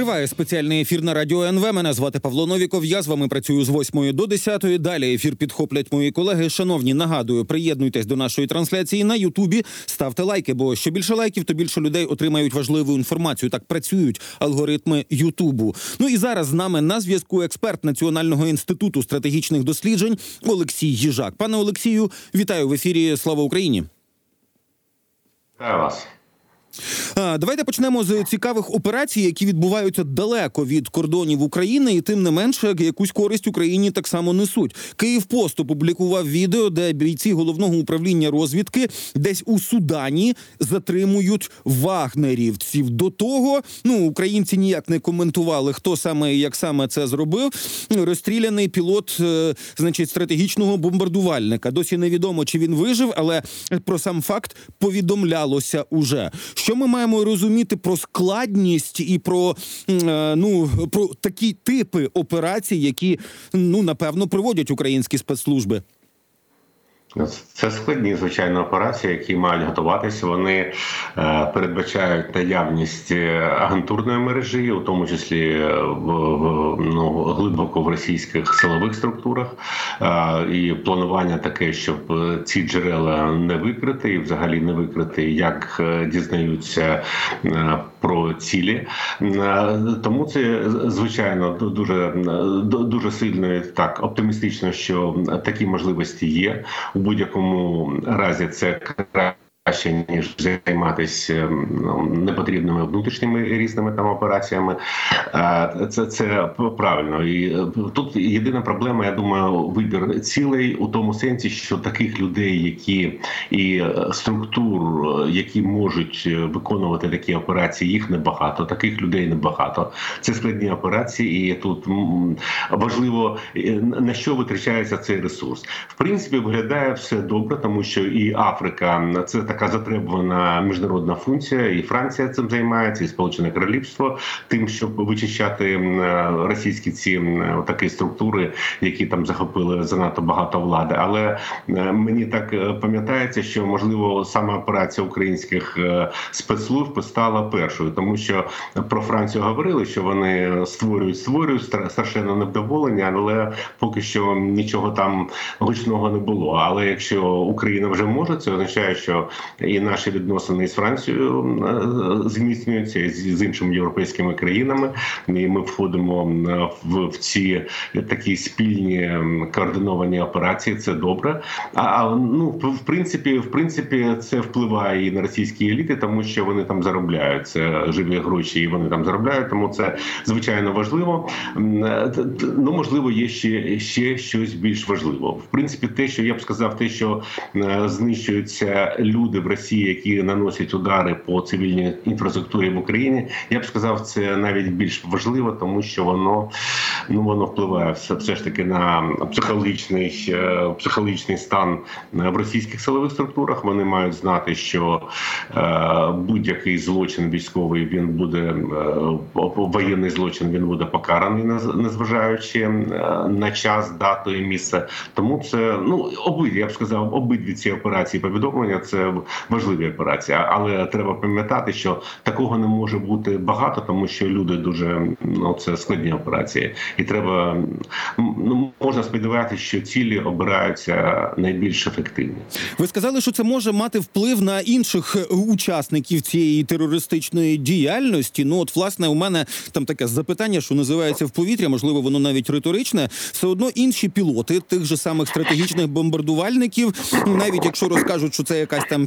Триває спеціальний ефір на радіо НВ. Мене звати Павло Новіков. Я з вами працюю з 8 до 10. Далі ефір підхоплять мої колеги. Шановні, нагадую, приєднуйтесь до нашої трансляції на Ютубі. Ставте лайки, бо що більше лайків, то більше людей отримають важливу інформацію. Так працюють алгоритми Ютубу. Ну і зараз з нами на зв'язку експерт Національного інституту стратегічних досліджень Олексій Їжак. Пане Олексію, вітаю в ефірі. Слава Україні. Вітаю вас. Давайте почнемо з цікавих операцій, які відбуваються далеко від кордонів України, і тим не менше якусь користь Україні так само несуть. Київ пост опублікував відео, де бійці головного управління розвідки десь у Судані затримують вагнерівців. До того ну українці ніяк не коментували, хто саме і як саме це зробив. Розстріляний пілот, е, значить, стратегічного бомбардувальника. Досі невідомо, чи він вижив, але про сам факт повідомлялося уже. Що ми маємо розуміти про складність і про е, ну про такі типи операцій, які ну напевно проводять українські спецслужби? Це складні звичайно операції, які мають готуватися. Вони е, передбачають наявність е, агентурної мережі, у тому числі в, в ну глибоко в російських силових структурах, е, і планування таке, щоб ці джерела не викрити, і взагалі не викрити, як дізнаються про цілі. Тому це звичайно дуже дуже сильно так оптимістично, що такі можливості є будь-якому разі це краще ніж займатися ну, непотрібними внутрішніми різними там операціями. Це це правильно. І е, тут єдина проблема, я думаю, вибір цілей у тому сенсі, що таких людей, які і е, структур, які можуть виконувати такі операції, їх небагато. Таких людей небагато. Це складні операції, і тут важливо е, на що витрачається цей ресурс. В принципі, виглядає все добре, тому що і Африка це така затребувана міжнародна функція, і Франція цим займається, і Сполучене Королівство тим, щоб вичищати російські ці такі структури, які там захопили занадто багато влади. Але е, мені так е, пам'ятається, що можливо саме операція українських е, спецслужб стала першою, тому що про Францію говорили, що вони створюють, створюють страшенно невдоволення, але поки що нічого там гучного не було. Але якщо Україна вже може, це означає, що і наші відносини з Францією е, зміцнюються з іншими європейськими країнами. І Ми входимо в, в ці такі спільні координовані операції. Це добре. А ну в принципі, в принципі, це впливає і на російські еліти, тому що вони там заробляють це живі гроші, і вони там заробляють. Тому це звичайно важливо. Ну можливо, є ще ще щось більш важливо. В принципі, те, що я б сказав, те, що е, знищуються люди в Росії, які наносять удари по цивільній інфраструктурі в Україні, я б сказав, це навіть більш важливо, тому що воно ну воно впливає все, все ж таки на психологічний е, психологічний стан в російських силових структурах. Вони мають знати, що е, будь-який злочин військовий він буде е, воєнний злочин. Він буде покараний, незважаючи е, на час, дату і місце. Тому це ну обидві я б сказав, обидві ці операції повідомлення це важливі операції. Але треба пам'ятати, що такого не може бути багато, тому що люди дуже ну це складні операції, і треба ну можна сподіватися, що цілі обираються найбільш ефективні. Ви сказали, що це може мати вплив на інших учасників цієї терористичної діяльності. Ну от власне у мене там таке запитання, що називається в повітря, можливо, воно навіть риторичне. Все одно інші пілоти тих же самих стратегічних бомбардувальників, навіть якщо розкажуть, що це якась там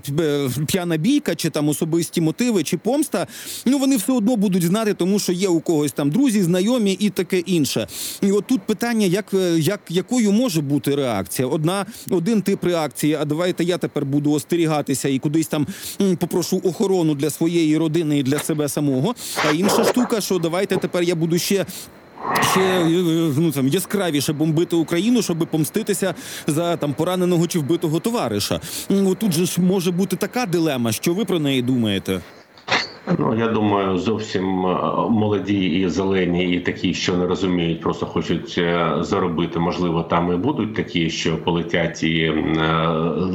п'яна бійка, чи там особисті мотиви, чи помста. Ну вони все одно будуть знати, тому що є у когось там друзі, знайомі і таке інше. І от тут питання, як е, як якою може бути реакція? Одна один тип реакції. А давайте я тепер буду остерігатися і кудись там попрошу охорону для своєї родини і для себе самого. А інша штука, що давайте тепер я буду ще ще е, ну там яскравіше бомбити Україну, щоб помститися за там пораненого чи вбитого товариша. Тут же ж може бути така дилема. Що ви про неї думаєте? Ну я думаю, зовсім е, молоді і зелені, і такі, що не розуміють, просто хочуть е, заробити. Можливо, там і будуть такі, що полетять і е,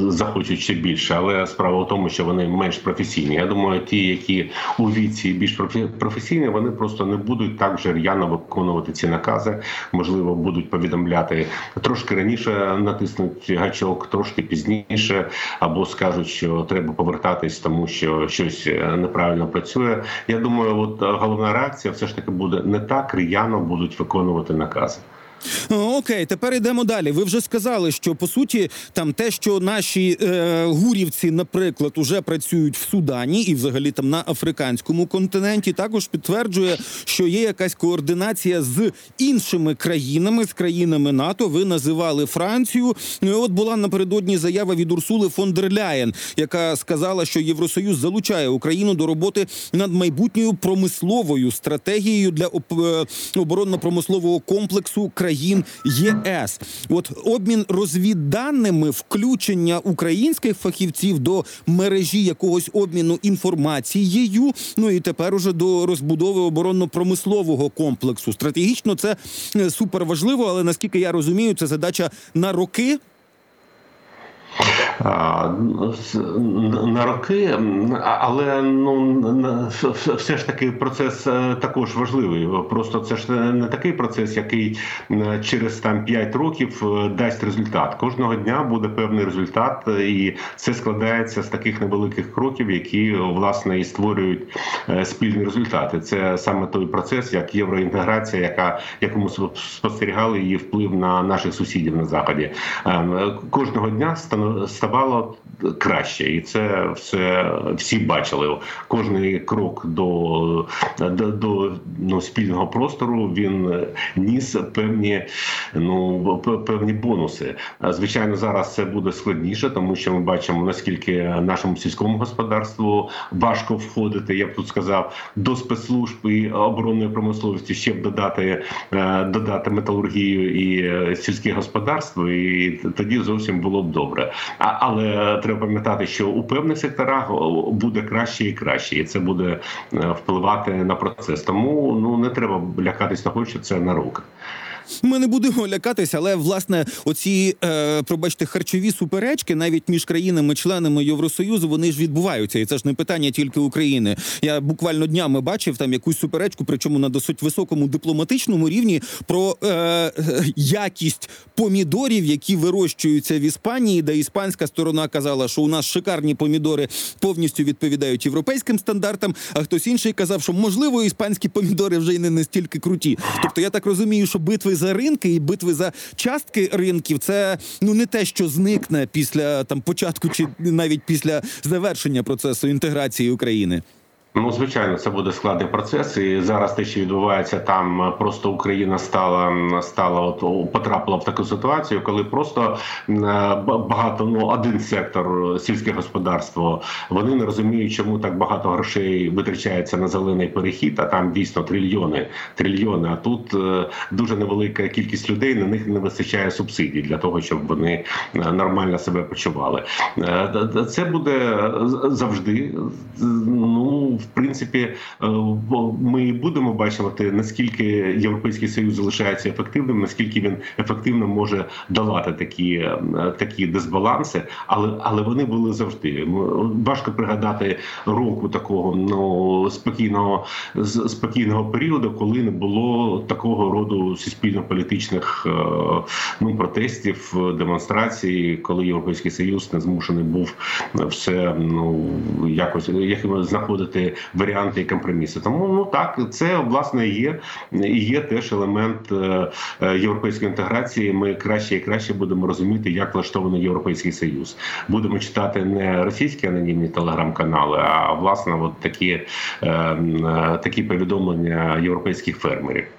захочуть ще більше. Але справа в тому, що вони менш професійні. Я думаю, ті, які у віці більш професійні, вони просто не будуть так же р'яно виконувати ці накази. Можливо, будуть повідомляти трошки раніше, натиснуть гачок, трошки пізніше, або скажуть, що треба повертатись, тому що щось неправильно працює. Я думаю, от е, головна реакція все ж таки буде не так р'яно будуть виконувати накази. Окей, тепер йдемо далі. Ви вже сказали, що по суті там те, що наші е, гурівці, наприклад, уже працюють в Судані і взагалі там на африканському континенті, також підтверджує, що є якась координація з іншими країнами, з країнами НАТО. Ви називали Францію. Ну і от була напередодні заява від Урсули фон дер Ляєн, яка сказала, що Євросоюз залучає Україну до роботи над майбутньою промисловою стратегією для е, оборонно-промислового комплексу країн ЄС. От обмін розвідданими, включення українських фахівців до мережі якогось обміну інформацією. Ну і тепер уже до розбудови оборонно-промислового комплексу. Стратегічно це е, супер важливо, але наскільки я розумію, це задача на роки. На роки, але ну все ж таки процес е, також важливий. Просто це ж не такий процес, який через там 5 років е, дасть результат. Кожного дня буде певний результат, е, і це складається з таких невеликих кроків, які власне і створюють е, спільні результати. Це саме той процес, як євроінтеграція, яка спо- спостерігали її вплив на наших сусідів на заході. Ем, Кожного дня стано- ставало краще, і це все всі бачили. Кожний крок до, до, до ну, спільного простору він ніс певні ну певні бонуси. Звичайно, зараз це буде складніше, тому що ми бачимо наскільки нашому сільському господарству важко входити. Я б тут сказав до спецслужб і оборонної промисловості ще б додати е, додати металургію і е, сільське господарство, і тоді зовсім було б добре. А, але треба пам'ятати, що у певних секторах буде краще і краще, і це буде е, впливати на процес. Тому ну не треба лякатись того, що це на руки. Ми не будемо лякатися, але власне оці, е, пробачте, харчові суперечки навіть між країнами-членами Євросоюзу вони ж відбуваються, і це ж не питання тільки України. Я буквально днями бачив там якусь суперечку, причому на досить високому дипломатичному рівні про е, якість помідорів, які вирощуються в Іспанії, де іспанська сторона казала, що у нас шикарні помідори повністю відповідають європейським стандартам. А хтось інший казав, що можливо іспанські помідори вже й не настільки круті. Тобто я так розумію, що битви за ринки і битви за частки ринків це ну не те, що зникне після там початку чи навіть після завершення процесу інтеграції України. Ну, звичайно, це буде складний процес, і зараз те, що відбувається там, просто Україна стала стала от потрапила в таку ситуацію, коли просто е, ба- багато ну один сектор е, сільське господарство. Вони не розуміють, чому так багато грошей витрачається на зелений перехід. А там дійсно трильйони, трильйони. А тут е, дуже невелика кількість людей. На них не вистачає субсидій для того, щоб вони нормально себе почували. Це буде завжди. Ну в принципі, е, ми будемо бачити, наскільки європейський союз залишається ефективним, наскільки він ефективно може долати такі, е, такі дисбаланси, але але вони були завжди. Важко пригадати року такого ну спокійного спокійного періоду, коли не було такого роду суспільно-політичних е, ну протестів, демонстрацій, коли європейський союз не змушений був все ну якось як знаходити варіанти і компроміси. Тому ну так це власне є і є теж елемент е, е, європейської інтеграції. Ми краще і краще будемо розуміти, як влаштований європейський союз. Будемо читати не російські анонімні телеграм-канали, а власне от такі, е, такі повідомлення європейських фермерів.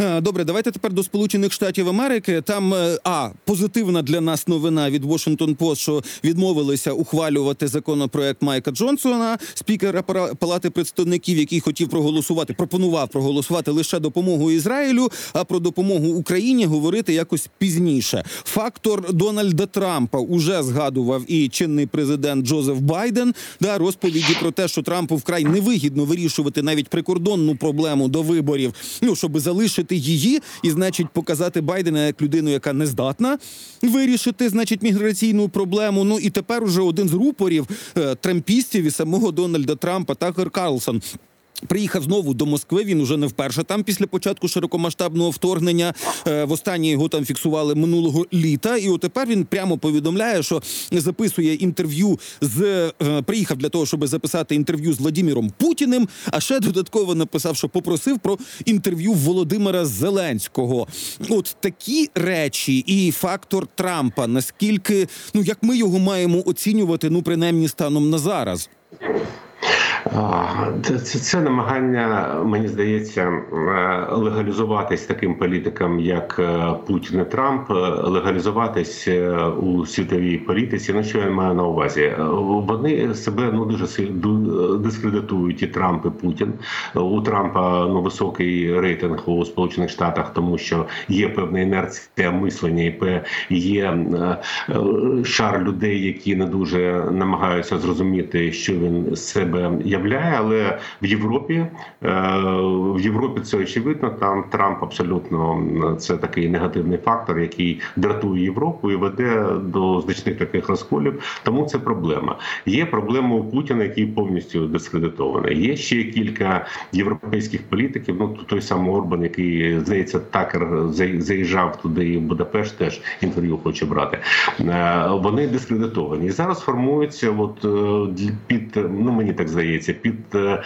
Е, Добре, давайте тепер до Сполучених Штатів Америки. Там е, а позитивна для нас новина від Washington Post, що відмовилися ухвалювати законопроект Майка Джонсона, спікера Палати представників, який хотів проголосувати, пропонував проголосувати лише допомогу Ізраїлю, а про допомогу Україні говорити якось пізніше. Фактор Дональда Трампа уже згадував і чинний президент Джозеф Байден. Да, розповіді про те, що Трампу вкрай невигідно вирішувати навіть прикордонну проблему до виборів, ну щоб залишити її, і значить показати Байдена як людину, яка не здатна вирішити, значить, міграційну проблему. Ну і тепер уже один з рупорів е, трампістів і самого Дональда Трампа, Такер Карлсон. Приїхав знову до Москви. Він уже не вперше там після початку широкомасштабного вторгнення. Е, Востаннє його там фіксували минулого літа. І от тепер він прямо повідомляє, що записує інтерв'ю з е, приїхав для того, щоб записати інтерв'ю з Владіміром Путіним. А ще додатково написав, що попросив про інтерв'ю Володимира Зеленського. От такі речі і фактор Трампа. Наскільки ну як ми його маємо оцінювати, ну принаймні станом на зараз. Це, це, намагання, мені здається, е, легалізуватись таким політикам, як е, Путін і Трамп, е, легалізуватись у світовій політиці. Ну що я маю на увазі? Вони себе ну дуже дискредитують і Трамп, і Путін. У Трампа ну високий рейтинг у Сполучених Штатах, тому що є певна інерція мислення, і є шар людей, які не дуже намагаються зрозуміти, що він себе являє. Але в Європі е, в Європі це очевидно. Там Трамп абсолютно це такий негативний фактор, який дратує Європу і веде до значних таких розколів. Тому це проблема. Є проблема у Путіна, який повністю дискредитований. Є ще кілька європейських політиків. Ну той самий Орбан, який здається, такер заїжджав туди і в Будапешт, теж інтерв'ю хоче брати. Е, Вони дискредитовані. І зараз формуються, от е, під ну мені так здається, під е,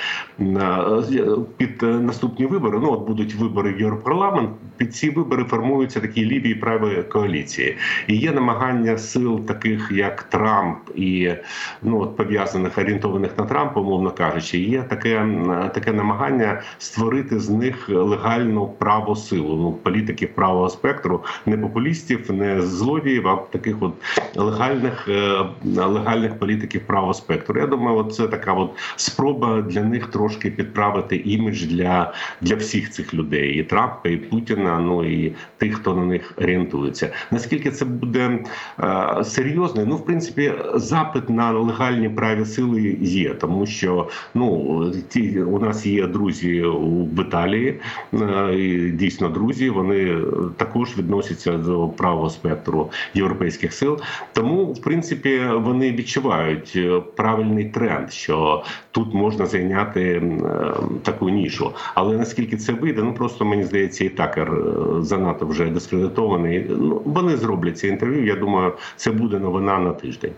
під е, наступні вибори. Ну от будуть вибори в Європарламент. Під ці вибори формуються такі ліві і праві коаліції. І є намагання сил, таких як Трамп, і ну от пов'язаних орієнтованих на Трампа, умовно кажучи, є таке таке намагання створити з них легальну праву силу. Ну політиків правого спектру, не популістів, не злодіїв, а таких от легальних е, легальних політиків правого спектру. Я думаю, це така спроба для них трошки підправити імідж для, для всіх цих людей, і Трампа, і Путіна. Ну і тих, хто на них орієнтується. Наскільки це буде е, серйозно? Ну, в принципі, запит на легальні праві сили є, тому що ну ті у нас є друзі в Італії, е, і дійсно друзі. Вони також відносяться до правого спектру європейських сил. Тому, в принципі, вони відчувають е, правильний тренд, що тут можна зайняти е, таку нішу. Але наскільки це вийде, ну просто мені здається, і такер е, занадто вже дискредитований. Ну вони зроблять це інтерв'ю. Я думаю, це буде новина на тиждень.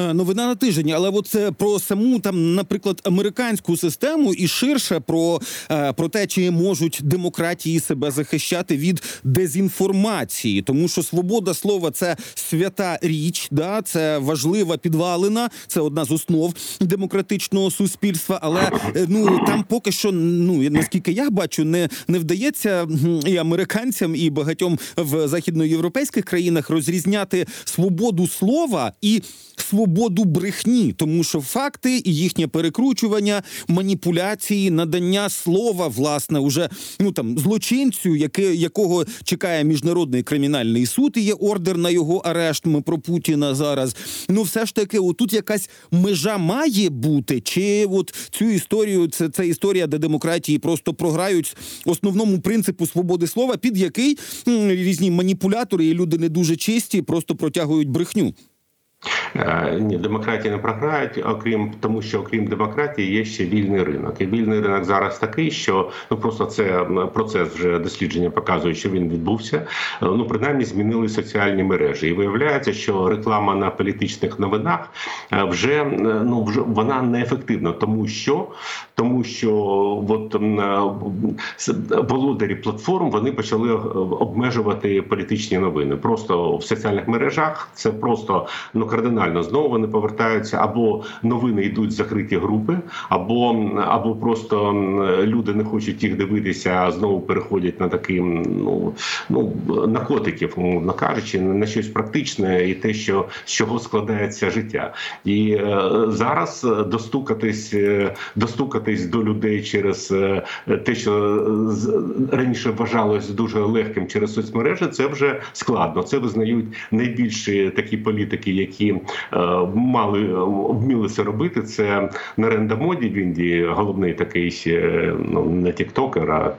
Е, Новина на тиждень, але от про саму там, наприклад, американську систему і ширше про, е, про те, чи можуть демократії себе захищати від дезінформації, тому що свобода слова це свята річ, да це важлива підвалина, це одна з основ демократичного суспільства. Але е, ну там поки що, ну наскільки я бачу, не, не вдається і американцям, і багатьом в західноєвропейських країнах розрізняти свободу слова і свободу брехні, тому що факти і їхнє перекручування, маніпуляції, надання слова, власне, уже ну там злочинцю, яке, якого чекає міжнародний кримінальний суд, і є ордер на його арешт. Ми про Путіна зараз. Ну, все ж таки, отут якась межа має бути, чи от цю історію, це, це історія, де демократії просто програють основному принципу свободи слова, під який м, різні маніпулятори і люди не дуже чисті, просто протягують брехню. Е, Ні, демократії не програють, окрім тому, що окрім демократії є ще вільний ринок. І вільний ринок зараз такий, що ну просто це процес вже дослідження показує, що він відбувся. Е, Ну принаймні змінили соціальні мережі, і виявляється, що реклама на політичних новинах е, вже ну вже вона неефективна, тому що тому що от володарі платформ вони почали обмежувати політичні новини. Просто в соціальних мережах це просто ну кардинально знову вони повертаються або новини йдуть в закриті групи, або або просто люди не хочуть їх дивитися, а знову переходять на такі ну ну наркотиків, умовно кажучи, на щось практичне і те, що з чого складається життя, і е, зараз е, достукатись, е, достукатись до людей через е, те, що раніше вважалось дуже легким через соцмережі, це вже складно. Це визнають найбільші такі політики, які е, мали вміли це робити. Це Наренда Моді в Індії, головний такий е, ну не тіктокер, а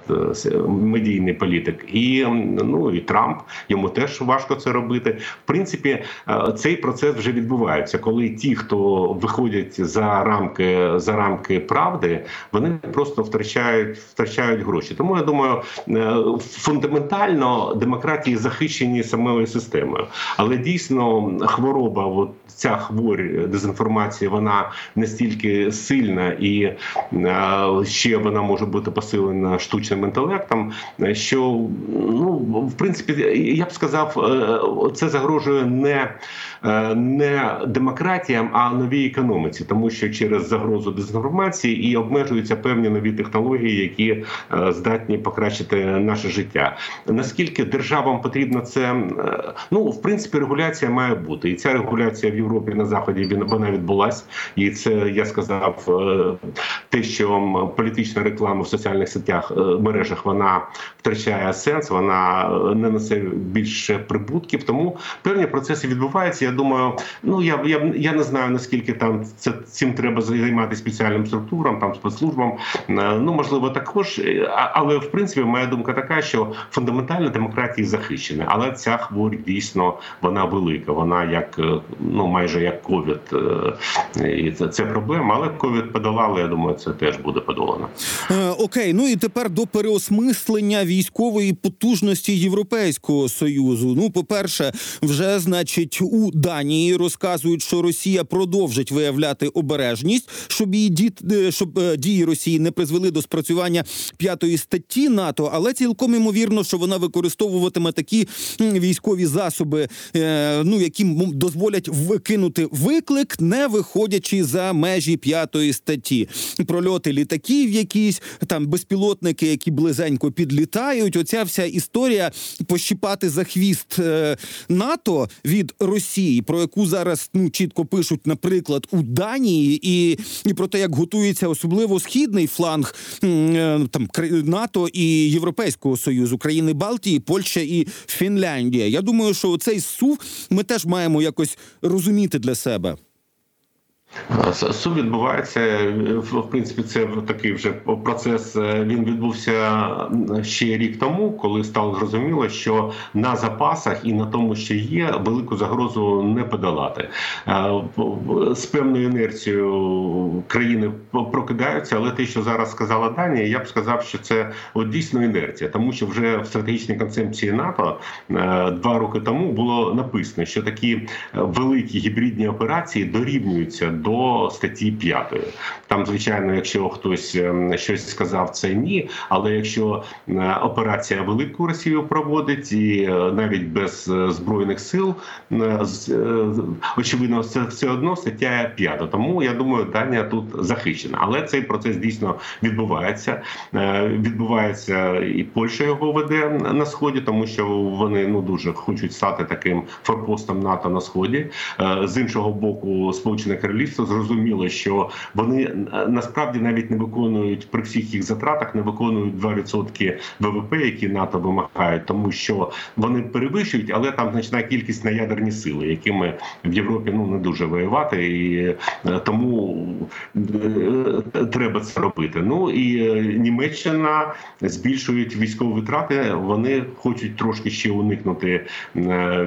е, медійний політик, і ну і Трамп йому теж важко це робити. В принципі, е, цей процес вже відбувається, коли ті, хто виходять за рамки за рамки правди, вони просто втрачають втрачають гроші. Тому я думаю, е, фундаментально демократії захищені самою системою, але дійсно хвороба, от ця хворь дезінформації, вона настільки сильна і е, ще вона може бути посилена штучним інтелектом. е, Що ну в принципі я б сказав, е, це загрожує не, е, не демократіям, а новій економіці, тому що через загрозу дезінформації і обмежуються певні нові технології, які е, здатні покращити наше життя. Наскільки державам потрібно це? е, Ну в принципі, регуляція має бути, і ця регуляція в Європі на заході вона відбулась, і це я сказав е, те, що політична реклама в соціальних сетях е, мережах вона втрачає сенс, вона е, не несе більше прибутків. Тому певні процеси відбуваються. Я думаю, ну я я, я не знаю наскільки там це цим треба займатися спеціальним структурам, там спецслужбам. Ну можливо, також, але в принципі моя думка така, що фундаментально демократії захищена, але ця хворь дійсно вона велика. Вона як ну майже як ковід, е, і це, це проблема. Але ковід подолали. Я думаю, це теж буде подолано. Е, окей, ну і тепер до переосмислення військової потужності Європейського союзу. Ну, по-перше, вже значить у Данії розказують, що Росія продовжить виявляти обережність, щоб її діт, е, щоб е, дії Росії не призвели до спрацювання п'ятої статті НАТО, але цілком імовірно, що вона використовуватиме такі військові засоби, е, ну які м, дозволять викинути виклик, не виходячи за межі п'ятої статті. Прольоти літаків, якісь там безпілотники, які близенько підлітають. Оця вся історія пощіпати за хвіст е, НАТО від Росії, про яку зараз ну чітко пишуть, наприклад, у Данії, і, і про те, як готується особливо східний фланг е, там НАТО і Європейського союзу, країни Балтії, Польща і Фінляндія. Я думаю, що цей сув ми теж маємо якось розуміти для себе. Суд відбувається в принципі. Це такий вже процес. е, Він відбувся ще рік тому, коли стало зрозуміло, що на запасах і на тому, що є, велику загрозу не подолати. Е, З певною інерцією країни прокидаються, але те, що зараз сказала Данія, я б сказав, що це от дійсно інерція, тому що вже в стратегічній концепції НАТО е, два роки тому було написано, що такі великі гібридні операції дорівнюються до статті 5. Там, звичайно, якщо хтось е, щось сказав, це ні. Але якщо е, операція велику Росію проводить і е, навіть без е, збройних сил, очевидно, це все одно стаття 5. Тому я думаю, Данія тут захищена. Але цей процес дійсно відбувається. Відбувається і Польща його веде на сході, тому що вони ну дуже хочуть стати таким форпостом НАТО на сході. З іншого боку, Сполучене Королівство зрозуміло, що вони е, насправді навіть не виконують при всіх їх затратах, не виконують 2% ВВП, які НАТО вимагають, тому що вони перевищують, але там значна кількість на ядерні сили, якими в Європі ну не дуже воювати, і е, тому е, треба це робити. Ну і Німеччина збільшують військові витрати. Вони хочуть трошки ще уникнути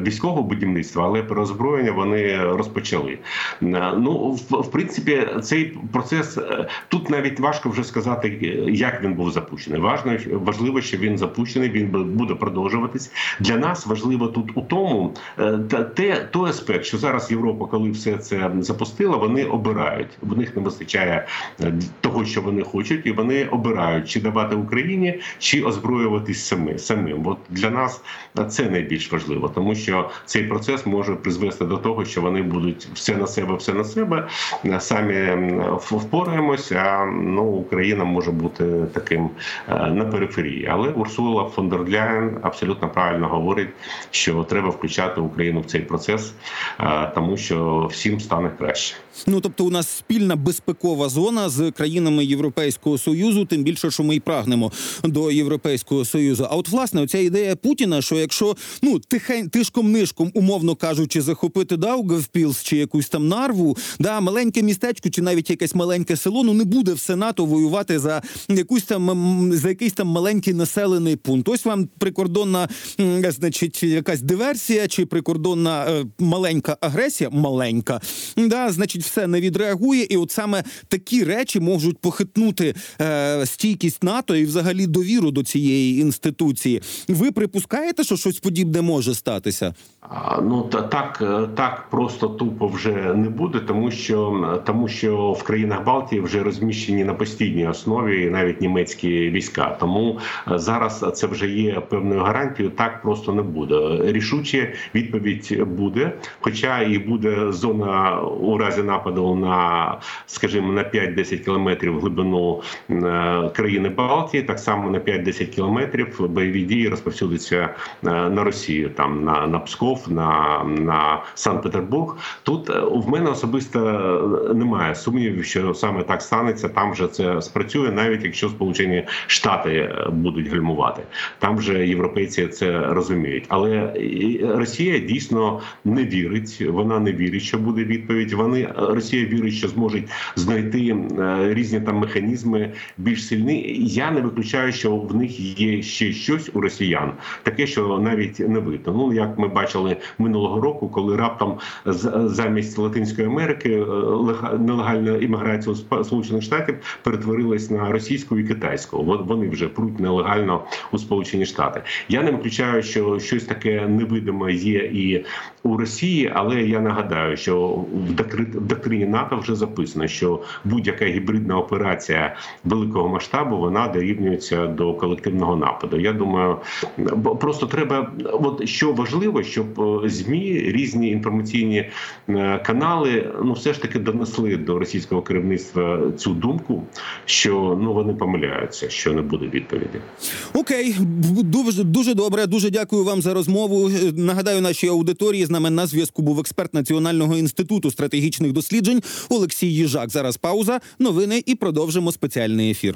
військового будівництва, але переозброєння вони розпочали. Ну в, принципі, цей процес е, тут навіть важко вже сказати, е, як він був запущений. Важно важливо, що він запущений. Він бу- буде продовжуватись. Для нас важливо тут у тому, е, те той аспект, що зараз Європа, коли все це запустила, вони обирають. В них не вистачає того, що вони хочуть, і вони обирають чи давати Україні, чи озброюватись самі самим. От для нас це найбільш важливо, тому що цей процес може призвести до того, що вони будуть все на себе, все на себе. Е, Самі впораємось, а ну Україна може бути таким е, на периферії. Але Урсула фон дер Ляєн абсолютно правильно говорить, що треба включати Україну в цей процес, е, тому що всім стане краще. Ну тобто, у нас спільна безпекова зона з країнами Європейського союзу, тим більше, що ми і прагнемо до Європейського союзу. А от власне оця ідея Путіна, що якщо ну тихень тишком нишком, умовно кажучи, захопити Даугавпілс чи якусь там нарву, да маленьке містечко, чи навіть якесь маленьке село, ну не буде все НАТО воювати за якусь там за якийсь там маленький населений пункт. Ось вам прикордонна, значить, якась диверсія чи прикордонна е, маленька агресія, маленька, да, значить, все не відреагує, і от саме такі речі можуть похитнути е, стійкість НАТО і взагалі довіру до цієї інституції. Ви припускаєте, що щось подібне може статися? А, Ну та так, е, так просто тупо вже не буде, тому тому що в країнах Балтії вже розміщені на постійній основі навіть німецькі війська. Тому е, зараз це вже є певною гарантією. Так просто не буде. Рішуче відповідь буде. Хоча і буде зона у разі нападу на, скажімо, на 5-10 кілометрів глибину е, країни Балтії, так само на 5-10 кілометрів бойові дії розповсюдяться е, на Росію, там на, на Псков, на, на Санкт-Петербург. Тут в мене особисто немає сумнівів, що саме так станеться. Там вже це спрацює, навіть якщо Сполучені Штати е, будуть гальмувати. Там вже європейці це розуміють. Але Росія дійсно не вірить. Вона не вірить, що буде відповідь. Вони Росія вірить, що зможуть знайти е, різні там механізми більш сильні. Я не виключаю, що в них є ще щось у росіян, таке, що навіть не видно. Ну як ми бачили минулого року, коли раптом замість Латинської Америки е, нелегальна імміграція у Сполучених Штатів перетворилась на російську і китайську. Вон- Вони вже пруть нелегально у Сполучені Штати. Я не виключаю, що щось таке невидиме є і у Росії, але я нагадаю, що в доктрині НАТО вже записано, що будь-яка гібридна операція великого масштабу вона дорівнюється до колективного нападу. Я думаю, просто треба, от що важливо, щоб е, змі різні інформаційні е, канали, ну все ж таки донесли до російського керівництва цю думку, що ну вони помиляються, що не буде відповіді. Окей, дуже дуже добре. Дуже дякую вам за розмову. Е, Нагадаю, нашій аудиторії з нами на зв'язку був експерт Національного інституту стратегічних досліджень Олексій Їжак. Зараз пауза, новини і продовжимо спеціальний ефір.